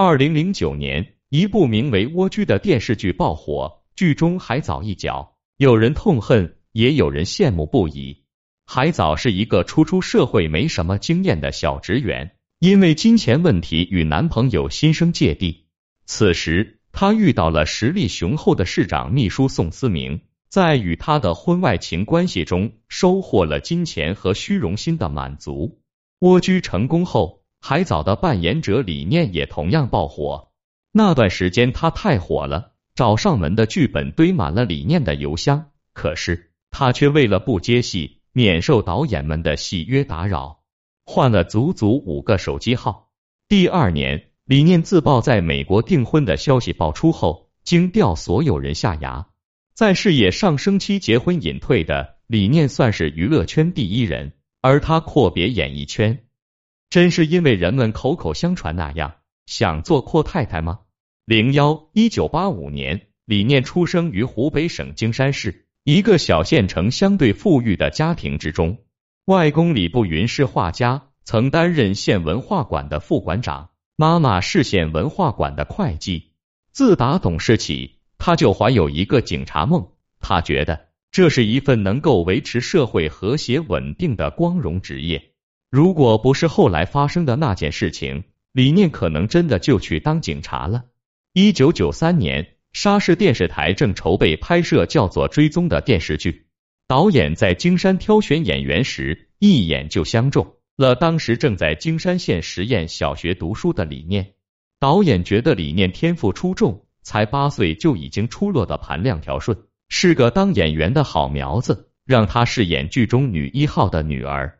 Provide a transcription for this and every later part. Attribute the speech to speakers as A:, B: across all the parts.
A: 二零零九年，一部名为《蜗居》的电视剧爆火，剧中海藻一角，有人痛恨，也有人羡慕不已。海藻是一个初出社会、没什么经验的小职员，因为金钱问题与男朋友心生芥蒂。此时，她遇到了实力雄厚的市长秘书宋思明，在与他的婚外情关系中，收获了金钱和虚荣心的满足。蜗居成功后。海藻的扮演者理念也同样爆火。那段时间他太火了，找上门的剧本堆满了理念的邮箱。可是他却为了不接戏，免受导演们的戏约打扰，换了足足五个手机号。第二年，李念自曝在美国订婚的消息爆出后，惊掉所有人下牙。在事业上升期结婚隐退的李念，算是娱乐圈第一人，而他阔别演艺圈。真是因为人们口口相传那样想做阔太太吗？零幺，一九八五年，李念出生于湖北省荆山市一个小县城相对富裕的家庭之中。外公李步云是画家，曾担任县文化馆的副馆长；妈妈是县文化馆的会计。自打懂事起，他就怀有一个警察梦。他觉得这是一份能够维持社会和谐稳定的光荣职业。如果不是后来发生的那件事情，李念可能真的就去当警察了。一九九三年，沙市电视台正筹备拍摄叫做《追踪》的电视剧，导演在金山挑选演员时，一眼就相中了当时正在金山县实验小学读书的李念。导演觉得李念天赋出众，才八岁就已经出落的盘亮条顺，是个当演员的好苗子，让他饰演剧中女一号的女儿。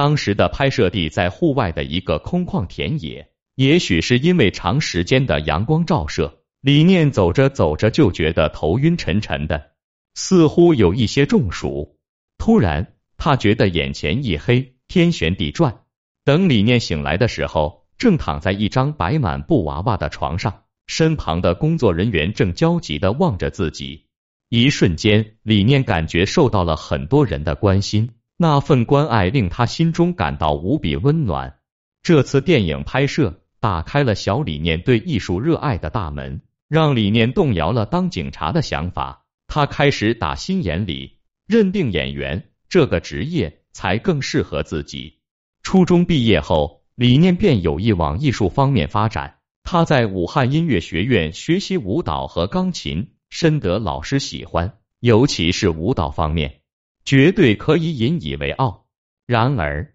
A: 当时的拍摄地在户外的一个空旷田野，也许是因为长时间的阳光照射，李念走着走着就觉得头晕沉沉的，似乎有一些中暑。突然，他觉得眼前一黑，天旋地转。等李念醒来的时候，正躺在一张摆满布娃娃的床上，身旁的工作人员正焦急的望着自己。一瞬间，李念感觉受到了很多人的关心。那份关爱令他心中感到无比温暖。这次电影拍摄打开了小李念对艺术热爱的大门，让李念动摇了当警察的想法。他开始打心眼里认定演员这个职业才更适合自己。初中毕业后，李念便有意往艺术方面发展。他在武汉音乐学院学习舞蹈和钢琴，深得老师喜欢，尤其是舞蹈方面。绝对可以引以为傲。然而，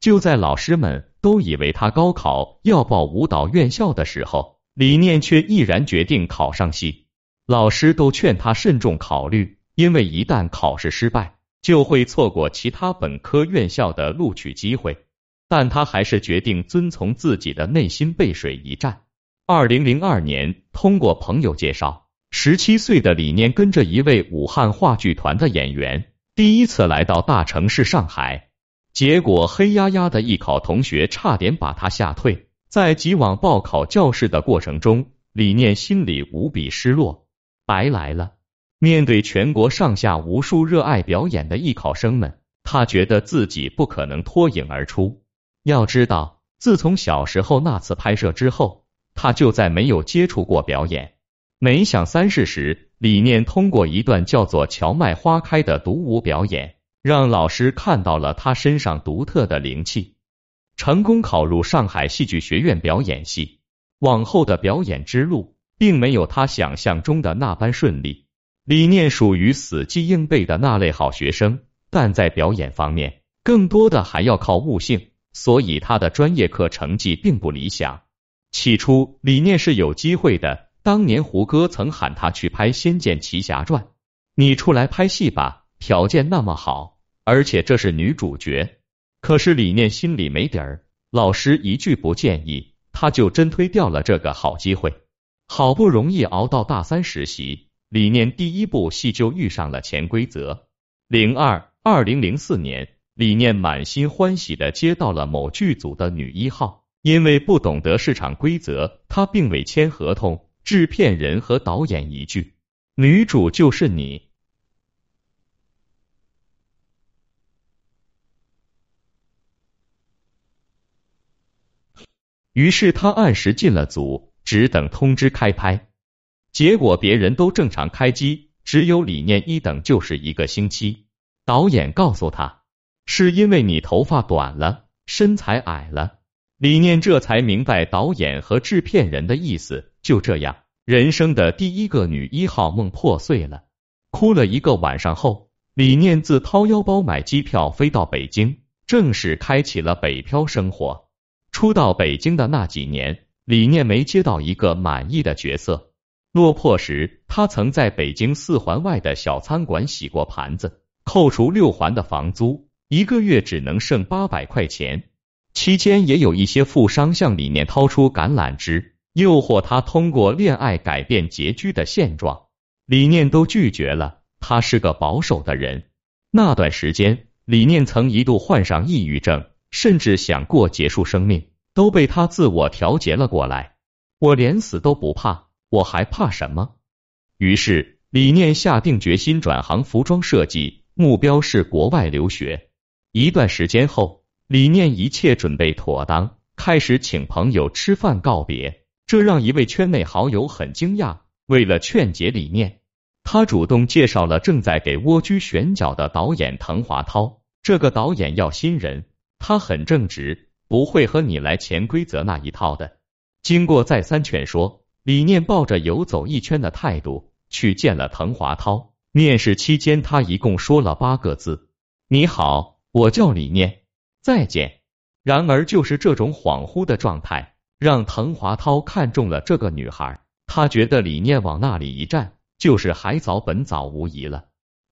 A: 就在老师们都以为他高考要报舞蹈院校的时候，李念却毅然决定考上戏。老师都劝他慎重考虑，因为一旦考试失败，就会错过其他本科院校的录取机会。但他还是决定遵从自己的内心，背水一战。二零零二年，通过朋友介绍，十七岁的李念跟着一位武汉话剧团的演员。第一次来到大城市上海，结果黑压压的艺考同学差点把他吓退。在挤往报考教室的过程中，李念心里无比失落，白来了。面对全国上下无数热爱表演的艺考生们，他觉得自己不可能脱颖而出。要知道，自从小时候那次拍摄之后，他就再没有接触过表演。没想三试时。李念通过一段叫做《荞麦花开》的独舞表演，让老师看到了他身上独特的灵气，成功考入上海戏剧学院表演系。往后的表演之路，并没有他想象中的那般顺利。李念属于死记硬背的那类好学生，但在表演方面，更多的还要靠悟性，所以他的专业课成绩并不理想。起初，李念是有机会的。当年胡歌曾喊他去拍《仙剑奇侠传》，你出来拍戏吧，条件那么好，而且这是女主角。可是李念心里没底儿，老师一句不建议，他就真推掉了这个好机会。好不容易熬到大三实习，李念第一部戏就遇上了《潜规则》。零二二零零四年，李念满心欢喜的接到了某剧组的女一号，因为不懂得市场规则，他并未签合同。制片人和导演一句：“女主就是你。”于是他按时进了组，只等通知开拍。结果别人都正常开机，只有李念一等就是一个星期。导演告诉他，是因为你头发短了，身材矮了。李念这才明白导演和制片人的意思。就这样，人生的第一个女一号梦破碎了。哭了一个晚上后，李念自掏腰包买机票飞到北京，正式开启了北漂生活。初到北京的那几年，李念没接到一个满意的角色。落魄时，他曾在北京四环外的小餐馆洗过盘子，扣除六环的房租，一个月只能剩八百块钱。期间也有一些富商向李念掏出橄榄枝，诱惑他通过恋爱改变拮据的现状，李念都拒绝了。他是个保守的人。那段时间，李念曾一度患上抑郁症，甚至想过结束生命，都被他自我调节了过来。我连死都不怕。我还怕什么？于是李念下定决心转行服装设计，目标是国外留学。一段时间后，李念一切准备妥当，开始请朋友吃饭告别，这让一位圈内好友很惊讶。为了劝解李念，他主动介绍了正在给蜗居选角的导演滕华涛。这个导演要新人，他很正直，不会和你来潜规则那一套的。经过再三劝说。李念抱着游走一圈的态度去见了滕华涛。面试期间，他一共说了八个字：“你好，我叫李念，再见。”然而，就是这种恍惚的状态，让滕华涛看中了这个女孩。他觉得李念往那里一站，就是海藻本藻无疑了。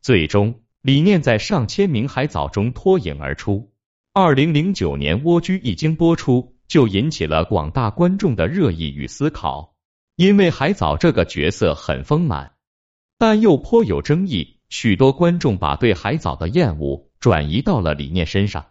A: 最终，李念在上千名海藻中脱颖而出。二零零九年，《蜗居》一经播出，就引起了广大观众的热议与思考。因为海藻这个角色很丰满，但又颇有争议，许多观众把对海藻的厌恶转移到了李念身上。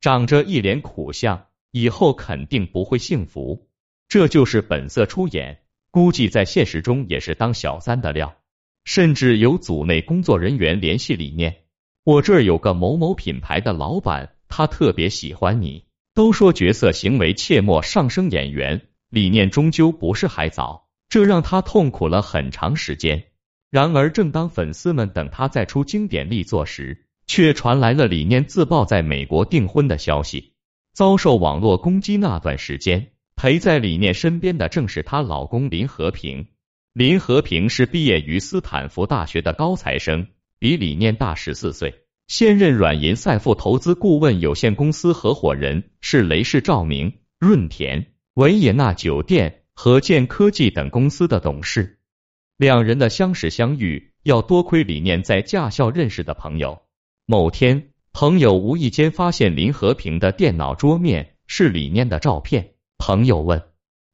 A: 长着一脸苦相，以后肯定不会幸福。这就是本色出演，估计在现实中也是当小三的料。甚至有组内工作人员联系李念：“我这儿有个某某品牌的老板，他特别喜欢你，都说角色行为切莫上升演员。”李念终究不是海藻。这让他痛苦了很长时间。然而，正当粉丝们等他再出经典力作时，却传来了李念自曝在美国订婚的消息。遭受网络攻击那段时间，陪在李念身边的正是她老公林和平。林和平是毕业于斯坦福大学的高材生，比李念大十四岁。现任软银赛富投资顾问有限公司合伙人，是雷士照明、润田、维也纳酒店。和建科技等公司的董事，两人的相识相遇要多亏李念在驾校认识的朋友。某天，朋友无意间发现林和平的电脑桌面是李念的照片。朋友问：“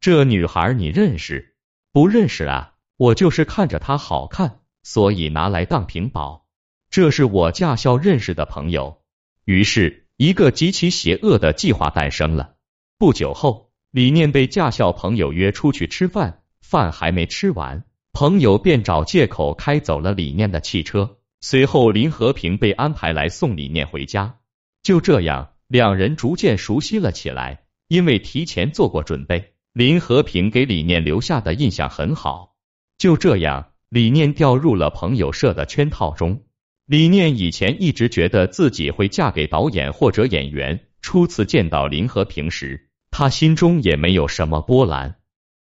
A: 这女孩你认识？”“不认识啊，我就是看着她好看，所以拿来当屏保。”这是我驾校认识的朋友。于是，一个极其邪恶的计划诞生了。不久后。李念被驾校朋友约出去吃饭，饭还没吃完，朋友便找借口开走了李念的汽车。随后，林和平被安排来送李念回家。就这样，两人逐渐熟悉了起来。因为提前做过准备，林和平给李念留下的印象很好。就这样，李念掉入了朋友设的圈套中。李念以前一直觉得自己会嫁给导演或者演员。初次见到林和平时，他心中也没有什么波澜，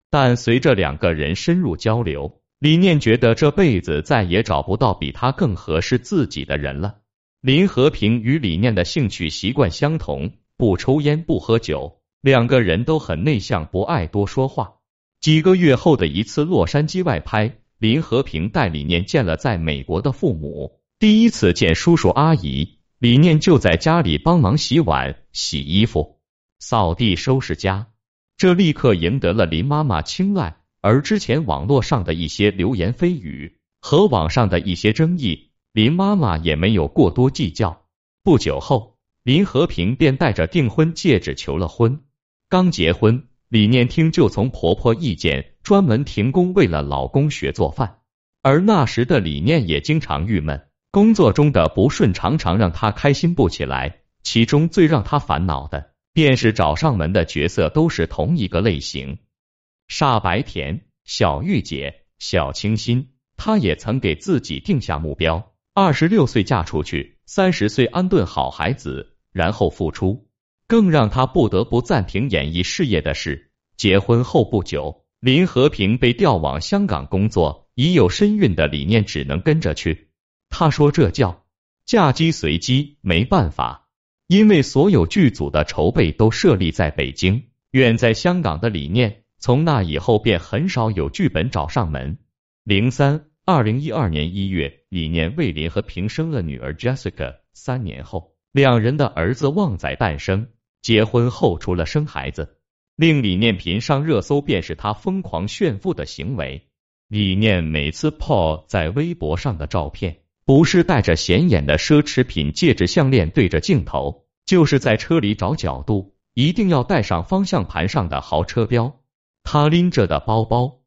A: 但随着两个人深入交流，李念觉得这辈子再也找不到比他更合适自己的人了。林和平与李念的兴趣习惯相同，不抽烟不喝酒，两个人都很内向，不爱多说话。几个月后的一次洛杉矶外拍，林和平带李念见了在美国的父母，第一次见叔叔阿姨，李念就在家里帮忙洗碗、洗衣服。扫地收拾家，这立刻赢得了林妈妈青睐。而之前网络上的一些流言蜚语和网上的一些争议，林妈妈也没有过多计较。不久后，林和平便带着订婚戒指求了婚。刚结婚，李念听就从婆婆意见，专门停工，为了老公学做饭。而那时的李念也经常郁闷，工作中的不顺常常让他开心不起来。其中最让他烦恼的。便是找上门的角色都是同一个类型。傻白甜、小玉姐、小清新，她也曾给自己定下目标：二十六岁嫁出去，三十岁安顿好孩子，然后复出。更让她不得不暂停演艺事业的是，结婚后不久，林和平被调往香港工作，已有身孕的理念只能跟着去。她说这叫嫁鸡随鸡，没办法。因为所有剧组的筹备都设立在北京，远在香港的理念，从那以后便很少有剧本找上门。零三二零一二年一月，李念为林和平生了女儿 Jessica。三年后，两人的儿子旺仔诞生。结婚后，除了生孩子，令李念频上热搜，便是他疯狂炫富的行为。李念每次 po 在微博上的照片。不是戴着显眼的奢侈品戒指项链对着镜头，就是在车里找角度，一定要带上方向盘上的豪车标。他拎着的包包，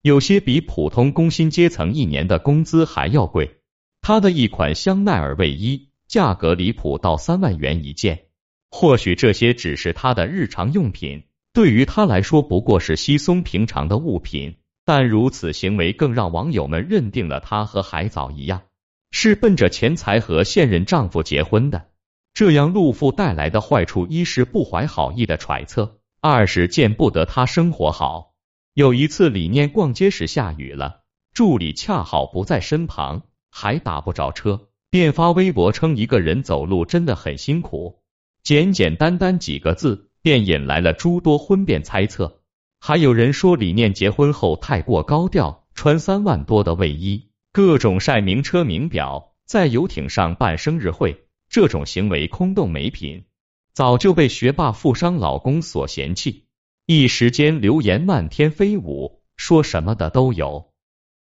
A: 有些比普通工薪阶层一年的工资还要贵。他的一款香奈儿卫衣，价格离谱到三万元一件。或许这些只是他的日常用品，对于他来说不过是稀松平常的物品，但如此行为更让网友们认定了他和海藻一样。是奔着钱财和现任丈夫结婚的，这样陆父带来的坏处，一是不怀好意的揣测，二是见不得他生活好。有一次李念逛街时下雨了，助理恰好不在身旁，还打不着车，便发微博称一个人走路真的很辛苦。简简单单几个字，便引来了诸多婚变猜测。还有人说李念结婚后太过高调，穿三万多的卫衣。各种晒名车名表，在游艇上办生日会，这种行为空洞没品，早就被学霸富商老公所嫌弃。一时间流言漫天飞舞，说什么的都有。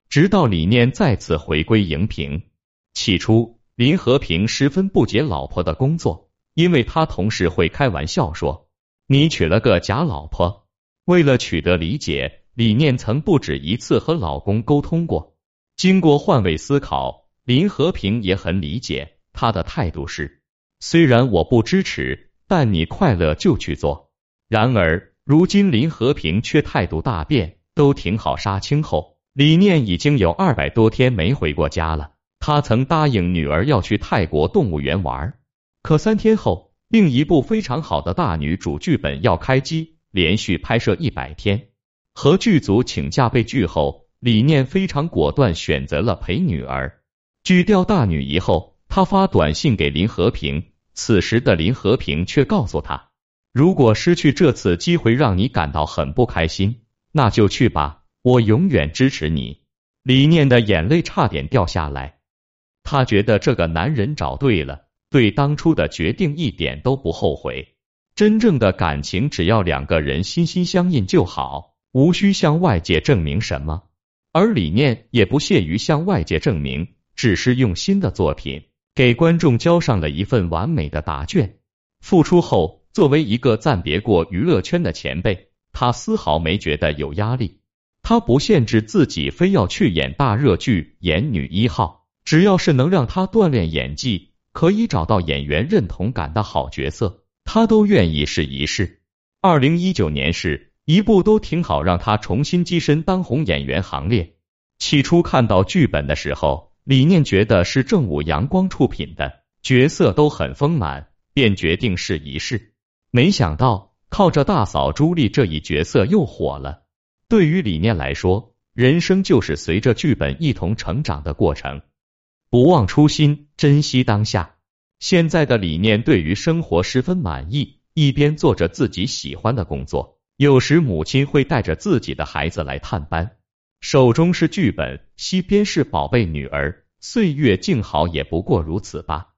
A: 直到李念再次回归荧屏，起初林和平十分不解老婆的工作，因为他同事会开玩笑说：“你娶了个假老婆。”为了取得理解，李念曾不止一次和老公沟通过。经过换位思考，林和平也很理解，他的态度是：虽然我不支持，但你快乐就去做。然而，如今林和平却态度大变，都停好杀青后，李念已经有二百多天没回过家了。他曾答应女儿要去泰国动物园玩，可三天后，另一部非常好的大女主剧本要开机，连续拍摄一百天，和剧组请假被拒后。李念非常果断，选择了陪女儿。拒掉大女以后，他发短信给林和平。此时的林和平却告诉他：“如果失去这次机会让你感到很不开心，那就去吧，我永远支持你。”李念的眼泪差点掉下来。他觉得这个男人找对了，对当初的决定一点都不后悔。真正的感情，只要两个人心心相印就好，无需向外界证明什么。而李念也不屑于向外界证明，只是用新的作品给观众交上了一份完美的答卷。复出后，作为一个暂别过娱乐圈的前辈，他丝毫没觉得有压力。他不限制自己非要去演大热剧、演女一号，只要是能让他锻炼演技、可以找到演员认同感的好角色，他都愿意试一试。二零一九年是。一部都挺好，让他重新跻身当红演员行列。起初看到剧本的时候，李念觉得是正午阳光出品的，角色都很丰满，便决定试一试。没想到靠着大嫂朱莉这一角色又火了。对于李念来说，人生就是随着剧本一同成长的过程，不忘初心，珍惜当下。现在的李念对于生活十分满意，一边做着自己喜欢的工作。有时母亲会带着自己的孩子来探班，手中是剧本，西边是宝贝女儿，岁月静好也不过如此吧。